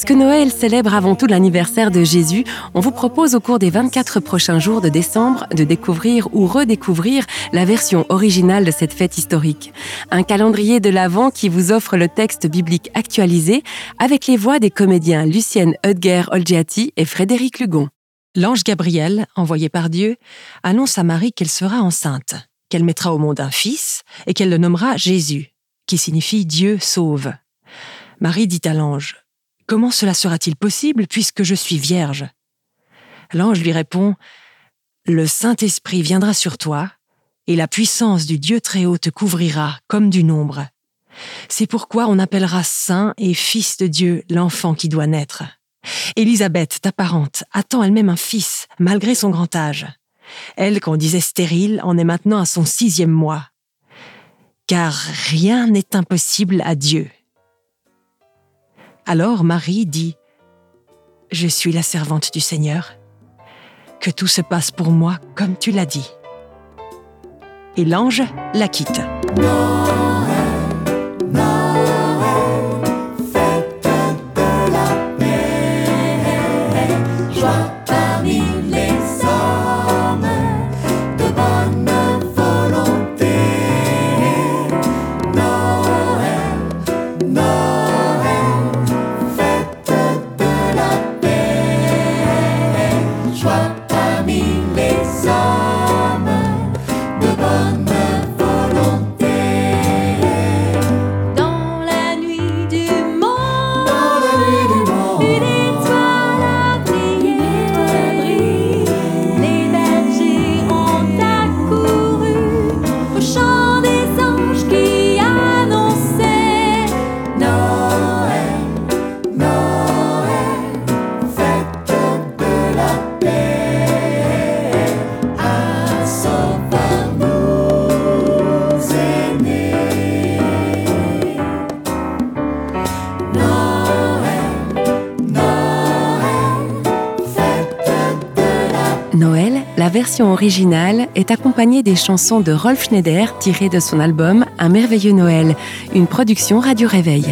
Puisque Noël célèbre avant tout l'anniversaire de Jésus, on vous propose au cours des 24 prochains jours de décembre de découvrir ou redécouvrir la version originale de cette fête historique. Un calendrier de l'Avent qui vous offre le texte biblique actualisé avec les voix des comédiens Lucienne Hudger-Olgiati et Frédéric Lugon. L'ange Gabriel, envoyé par Dieu, annonce à Marie qu'elle sera enceinte, qu'elle mettra au monde un fils et qu'elle le nommera Jésus, qui signifie Dieu sauve. Marie dit à l'ange Comment cela sera-t-il possible puisque je suis vierge? L'ange lui répond Le Saint-Esprit viendra sur toi, et la puissance du Dieu Très-Haut te couvrira comme d'une ombre. C'est pourquoi on appellera Saint et Fils de Dieu l'enfant qui doit naître. Élisabeth, ta parente, attend elle-même un fils, malgré son grand âge. Elle, qu'on disait stérile, en est maintenant à son sixième mois. Car rien n'est impossible à Dieu. Alors Marie dit Je suis la servante du Seigneur. Que tout se passe pour moi comme tu l'as dit. Et l'ange la quitte. choix. Noël, la version originale, est accompagnée des chansons de Rolf Schneider tirées de son album Un merveilleux Noël, une production Radio Réveil.